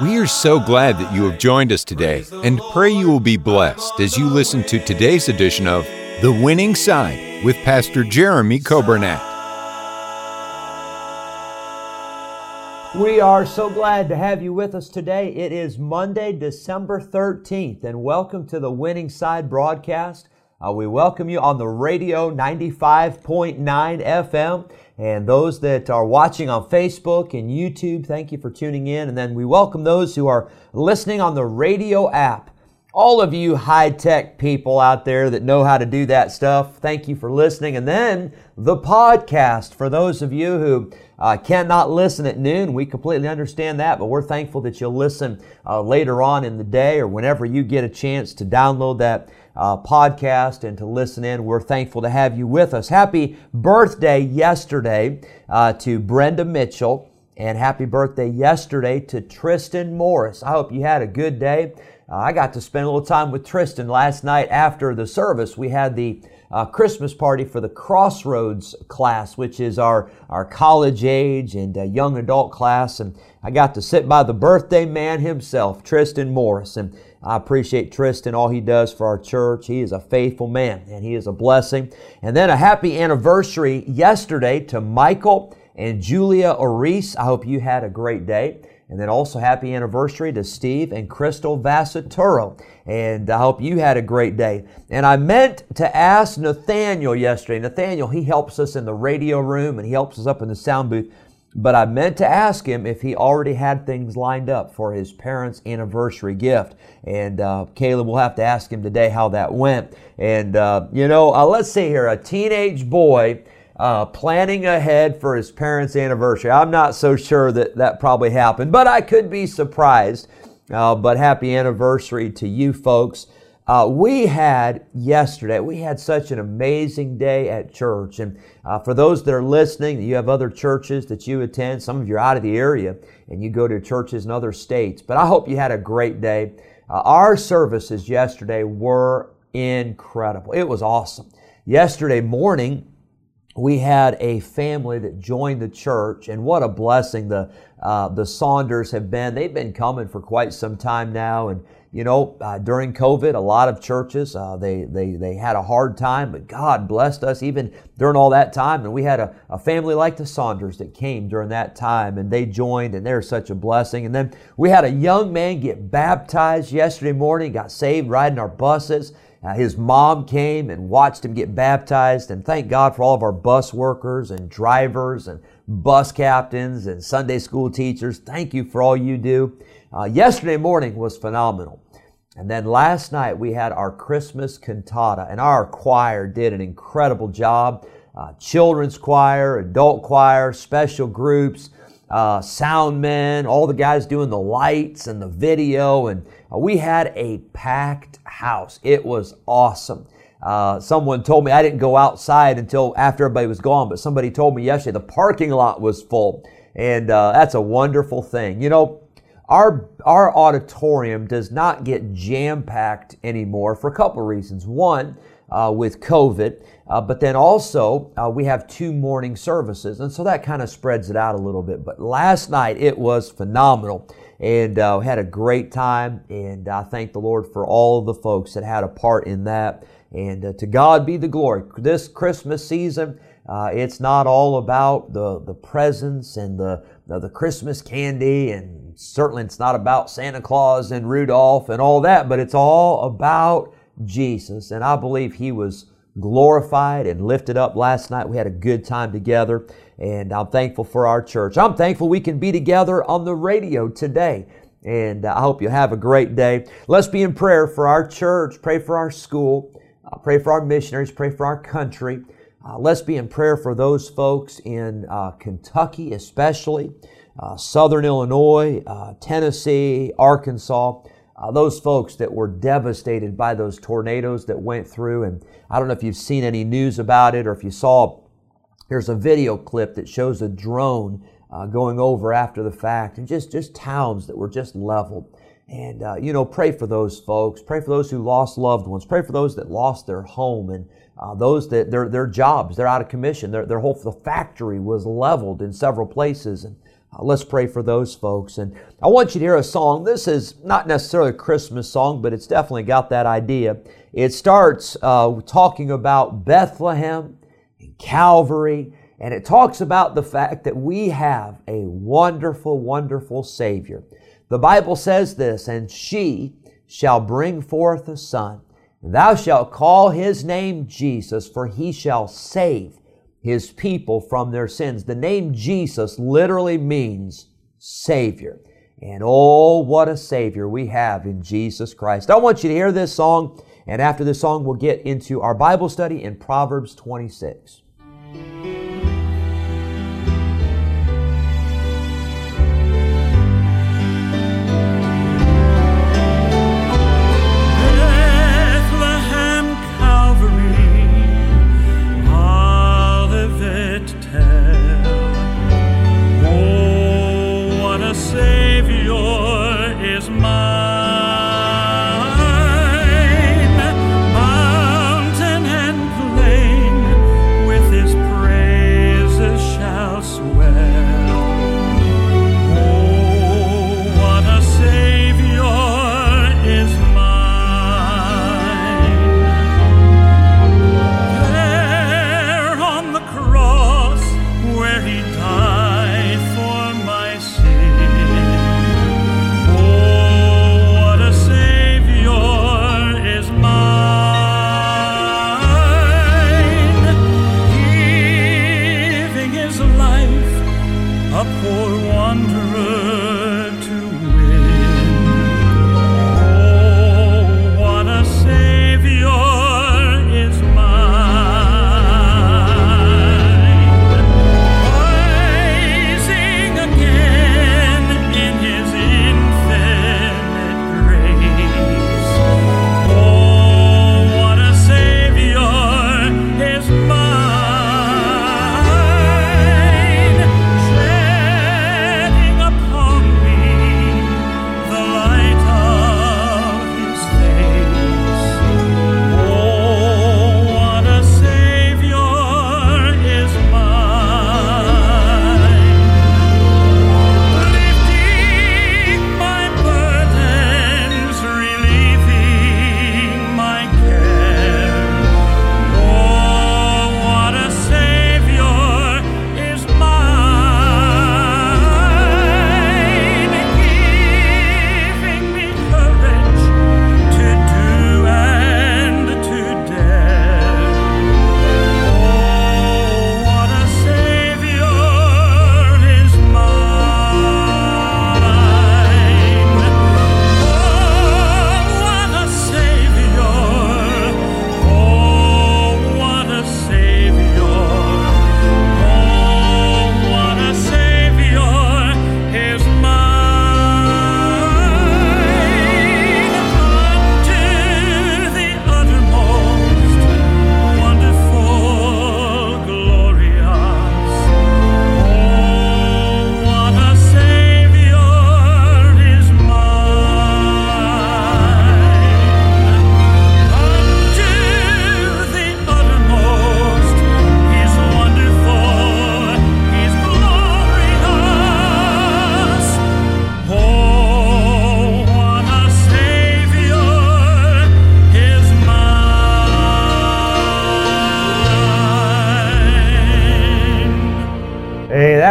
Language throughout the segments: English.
We are so glad that you have joined us today and pray you will be blessed as you listen to today's edition of The Winning Side with Pastor Jeremy Coburnett. We are so glad to have you with us today. It is Monday, December 13th, and welcome to the Winning Side broadcast. Uh, we welcome you on the radio 95.9 FM and those that are watching on Facebook and YouTube, thank you for tuning in. And then we welcome those who are listening on the radio app. All of you high tech people out there that know how to do that stuff, thank you for listening. And then the podcast for those of you who uh, cannot listen at noon. We completely understand that, but we're thankful that you'll listen uh, later on in the day or whenever you get a chance to download that uh, podcast and to listen in. We're thankful to have you with us. Happy birthday yesterday uh, to Brenda Mitchell, and happy birthday yesterday to Tristan Morris. I hope you had a good day. Uh, I got to spend a little time with Tristan last night after the service. We had the uh, Christmas party for the Crossroads class, which is our, our college age and uh, young adult class. And I got to sit by the birthday man himself, Tristan Morris. And I appreciate Tristan, all he does for our church. He is a faithful man and he is a blessing. And then a happy anniversary yesterday to Michael and Julia Oris. I hope you had a great day. And then also happy anniversary to Steve and Crystal Vassaturo. And I hope you had a great day. And I meant to ask Nathaniel yesterday. Nathaniel, he helps us in the radio room and he helps us up in the sound booth. But I meant to ask him if he already had things lined up for his parents' anniversary gift. And uh, Caleb will have to ask him today how that went. And, uh, you know, uh, let's see here a teenage boy uh, planning ahead for his parents' anniversary. I'm not so sure that that probably happened, but I could be surprised. Uh, but happy anniversary to you folks. Uh, we had yesterday, we had such an amazing day at church. And uh, for those that are listening, you have other churches that you attend. Some of you are out of the area and you go to churches in other states. But I hope you had a great day. Uh, our services yesterday were incredible. It was awesome. Yesterday morning, we had a family that joined the church, and what a blessing the uh, the Saunders have been. They've been coming for quite some time now, and you know, uh, during COVID, a lot of churches uh, they they they had a hard time, but God blessed us even during all that time. And we had a, a family like the Saunders that came during that time, and they joined, and they're such a blessing. And then we had a young man get baptized yesterday morning, got saved riding our buses. Uh, his mom came and watched him get baptized, and thank God for all of our bus workers and drivers and bus captains and Sunday school teachers. Thank you for all you do. Uh, yesterday morning was phenomenal. And then last night we had our Christmas cantata, and our choir did an incredible job. Uh, children's choir, adult choir, special groups, uh, sound men, all the guys doing the lights and the video, and uh, we had a packed house. It was awesome. Uh, someone told me I didn't go outside until after everybody was gone, but somebody told me yesterday the parking lot was full, and uh, that's a wonderful thing. You know, our, our auditorium does not get jam packed anymore for a couple reasons. One, uh, with COVID, uh, but then also uh, we have two morning services, and so that kind of spreads it out a little bit. But last night it was phenomenal, and uh, had a great time, and I thank the Lord for all the folks that had a part in that. And uh, to God be the glory. This Christmas season, uh, it's not all about the the presents and the, the the Christmas candy and certainly it's not about Santa Claus and Rudolph and all that, but it's all about Jesus. And I believe he was glorified and lifted up last night. We had a good time together, and I'm thankful for our church. I'm thankful we can be together on the radio today. And I hope you have a great day. Let's be in prayer for our church, pray for our school, uh, pray for our missionaries, pray for our country. Uh, let's be in prayer for those folks in uh, Kentucky, especially uh, Southern Illinois, uh, Tennessee, Arkansas. Uh, those folks that were devastated by those tornadoes that went through. And I don't know if you've seen any news about it or if you saw, there's a video clip that shows a drone uh, going over after the fact and just, just towns that were just leveled. And, uh, you know, pray for those folks. Pray for those who lost loved ones. Pray for those that lost their home and uh, those that their, their jobs, they're out of commission. Their, their whole the factory was leveled in several places. And uh, let's pray for those folks. And I want you to hear a song. This is not necessarily a Christmas song, but it's definitely got that idea. It starts uh, talking about Bethlehem and Calvary. And it talks about the fact that we have a wonderful, wonderful Savior. The Bible says this, and she shall bring forth a son. Thou shalt call his name Jesus, for he shall save his people from their sins. The name Jesus literally means Savior. And oh, what a Savior we have in Jesus Christ. I want you to hear this song, and after this song, we'll get into our Bible study in Proverbs 26.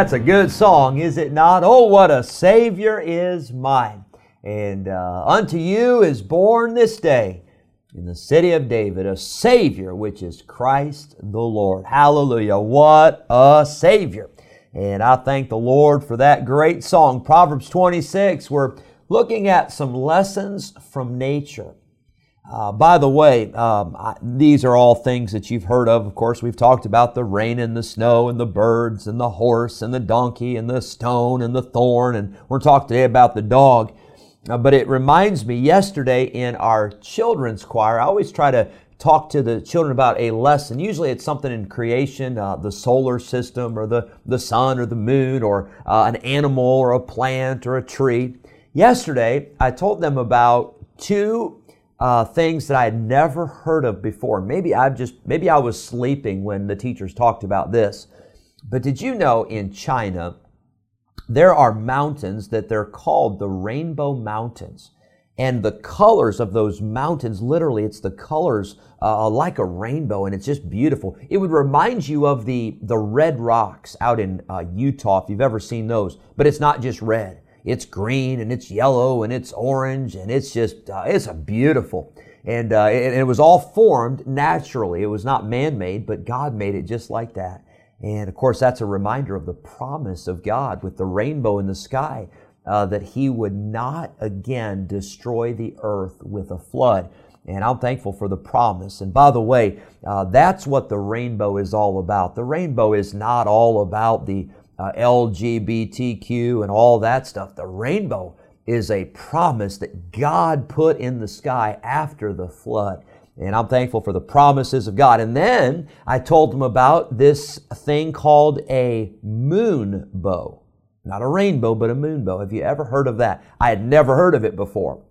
That's a good song, is it not? Oh, what a Savior is mine. And uh, unto you is born this day in the city of David a Savior, which is Christ the Lord. Hallelujah. What a Savior. And I thank the Lord for that great song. Proverbs 26, we're looking at some lessons from nature. Uh, by the way, um, I, these are all things that you've heard of. Of course, we've talked about the rain and the snow and the birds and the horse and the donkey and the stone and the thorn. And we're talking today about the dog. Uh, but it reminds me, yesterday in our children's choir, I always try to talk to the children about a lesson. Usually it's something in creation, uh, the solar system, or the, the sun, or the moon, or uh, an animal, or a plant, or a tree. Yesterday, I told them about two uh, things that I had never heard of before. Maybe I've just, maybe I was sleeping when the teachers talked about this. But did you know in China, there are mountains that they're called the Rainbow Mountains. And the colors of those mountains, literally, it's the colors uh, like a rainbow, and it's just beautiful. It would remind you of the, the red rocks out in uh, Utah, if you've ever seen those. But it's not just red, it's green, and it's yellow, and it's orange, and it's just, uh, it's a beautiful. And uh, it, it was all formed naturally. It was not man made, but God made it just like that. And of course, that's a reminder of the promise of God with the rainbow in the sky, uh, that He would not again destroy the earth with a flood. And I'm thankful for the promise. And by the way, uh, that's what the rainbow is all about. The rainbow is not all about the uh, LGBTQ and all that stuff. The rainbow is a promise that God put in the sky after the flood. And I'm thankful for the promises of God. And then I told them about this thing called a moon bow. Not a rainbow, but a moon bow. Have you ever heard of that? I had never heard of it before.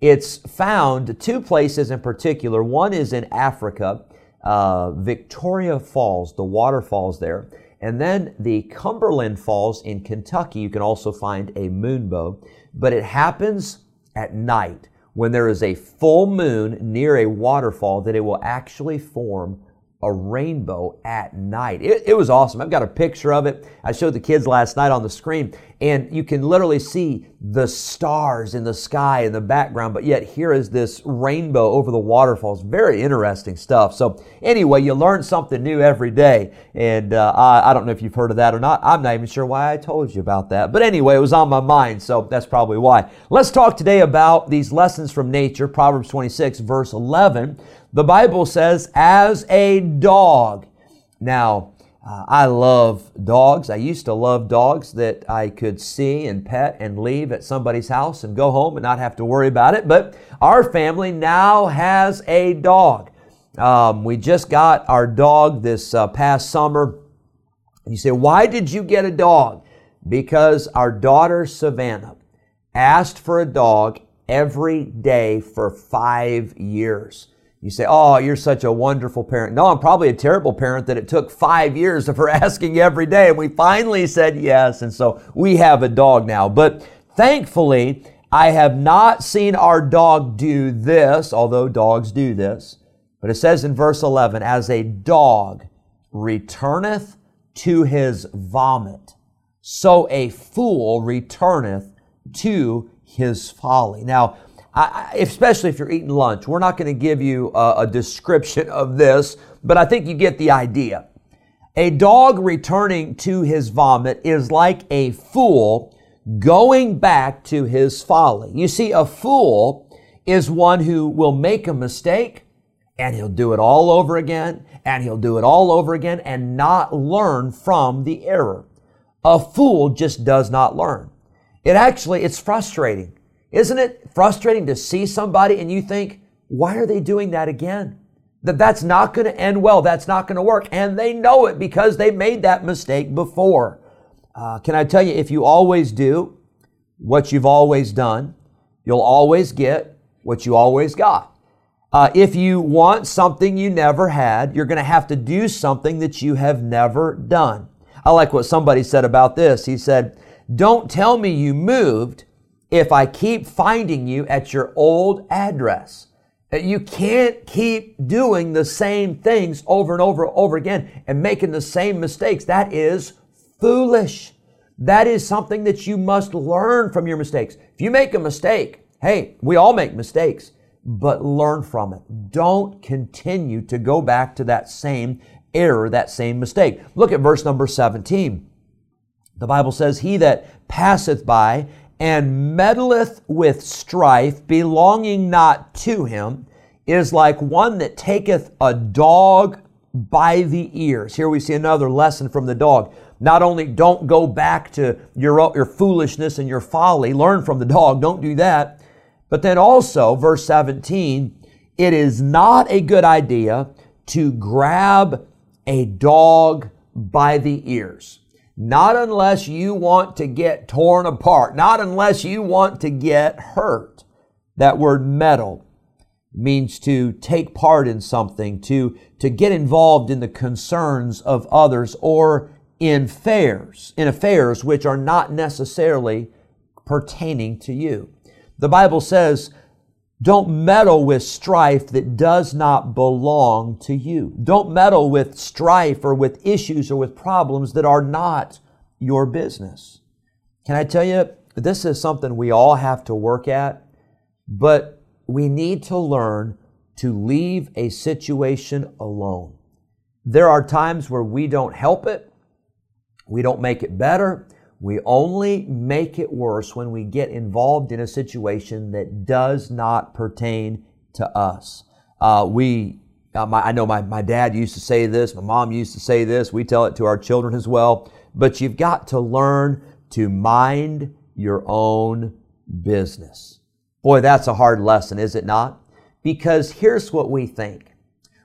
It's found two places in particular. One is in Africa, uh, Victoria Falls, the waterfalls there. And then the Cumberland Falls in Kentucky, you can also find a moon bow. But it happens at night when there is a full moon near a waterfall that it will actually form a rainbow at night. It, it, was awesome. I've got a picture of it. I showed the kids last night on the screen, and you can literally see the stars in the sky in the background, but yet here is this rainbow over the waterfalls. Very interesting stuff. So, anyway, you learn something new every day, and uh, I, I don't know if you've heard of that or not. I'm not even sure why I told you about that. But anyway, it was on my mind, so that's probably why. Let's talk today about these lessons from nature, Proverbs 26, verse 11. The Bible says, as a dog. Now, uh, I love dogs. I used to love dogs that I could see and pet and leave at somebody's house and go home and not have to worry about it. But our family now has a dog. Um, we just got our dog this uh, past summer. You say, why did you get a dog? Because our daughter Savannah asked for a dog every day for five years. You say, Oh, you're such a wonderful parent. No, I'm probably a terrible parent that it took five years of her asking every day. And we finally said yes. And so we have a dog now. But thankfully, I have not seen our dog do this, although dogs do this. But it says in verse 11, As a dog returneth to his vomit, so a fool returneth to his folly. Now, I, especially if you're eating lunch. We're not going to give you a, a description of this, but I think you get the idea. A dog returning to his vomit is like a fool going back to his folly. You see, a fool is one who will make a mistake and he'll do it all over again and he'll do it all over again and not learn from the error. A fool just does not learn. It actually, it's frustrating isn't it frustrating to see somebody and you think, why are they doing that again? That that's not going to end well. That's not going to work. And they know it because they made that mistake before. Uh, can I tell you, if you always do what you've always done, you'll always get what you always got. Uh, if you want something you never had, you're going to have to do something that you have never done. I like what somebody said about this. He said, Don't tell me you moved if I keep finding you at your old address. You can't keep doing the same things over and over and over again and making the same mistakes. That is foolish. That is something that you must learn from your mistakes. If you make a mistake, hey, we all make mistakes, but learn from it. Don't continue to go back to that same error, that same mistake. Look at verse number 17. The Bible says, He that passeth by and meddleth with strife belonging not to him is like one that taketh a dog by the ears. Here we see another lesson from the dog. Not only don't go back to your, your foolishness and your folly, learn from the dog, don't do that. But then also, verse 17, it is not a good idea to grab a dog by the ears. Not unless you want to get torn apart. Not unless you want to get hurt. That word meddle means to take part in something, to, to get involved in the concerns of others or in affairs, in affairs which are not necessarily pertaining to you. The Bible says, don't meddle with strife that does not belong to you. Don't meddle with strife or with issues or with problems that are not your business. Can I tell you, this is something we all have to work at, but we need to learn to leave a situation alone. There are times where we don't help it, we don't make it better, we only make it worse when we get involved in a situation that does not pertain to us. Uh, we, uh, my, I know my, my dad used to say this, my mom used to say this, we tell it to our children as well, but you've got to learn to mind your own business. Boy, that's a hard lesson, is it not? Because here's what we think.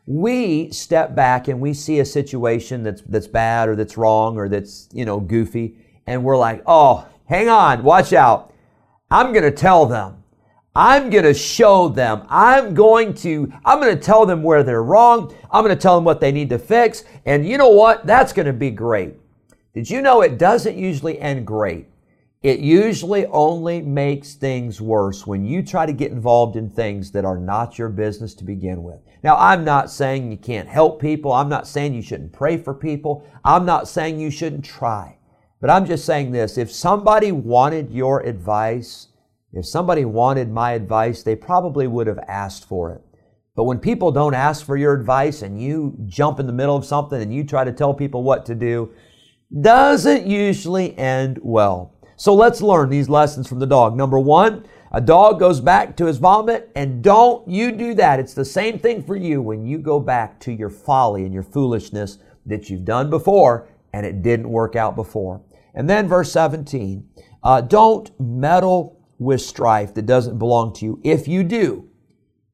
We step back and we see a situation that's, that's bad or that's wrong or that's, you know, goofy and we're like, oh, hang on, watch out. I'm going to tell them. I'm going to show them. I'm going to I'm going to tell them where they're wrong. I'm going to tell them what they need to fix. And you know what? That's going to be great. Did you know it doesn't usually end great? It usually only makes things worse when you try to get involved in things that are not your business to begin with. Now, I'm not saying you can't help people. I'm not saying you shouldn't pray for people. I'm not saying you shouldn't try. But I'm just saying this if somebody wanted your advice, if somebody wanted my advice, they probably would have asked for it. But when people don't ask for your advice and you jump in the middle of something and you try to tell people what to do, doesn't usually end well. So let's learn these lessons from the dog. Number one, a dog goes back to his vomit, and don't you do that. It's the same thing for you when you go back to your folly and your foolishness that you've done before and it didn't work out before. And then verse 17, uh, don't meddle with strife that doesn't belong to you. If you do,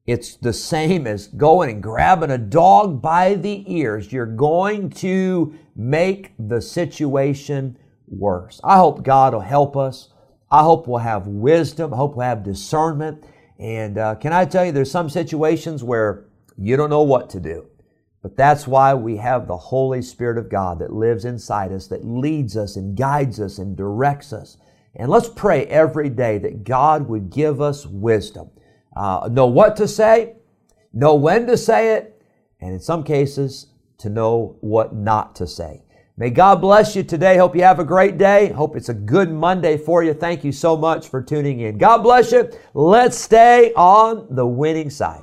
it's the same as going and grabbing a dog by the ears. You're going to make the situation worse. I hope God will help us. I hope we'll have wisdom. I hope we'll have discernment. And uh, can I tell you, there's some situations where you don't know what to do. But that's why we have the Holy Spirit of God that lives inside us, that leads us and guides us and directs us. And let's pray every day that God would give us wisdom. Uh, know what to say, know when to say it, and in some cases, to know what not to say. May God bless you today. Hope you have a great day. Hope it's a good Monday for you. Thank you so much for tuning in. God bless you. Let's stay on the winning side.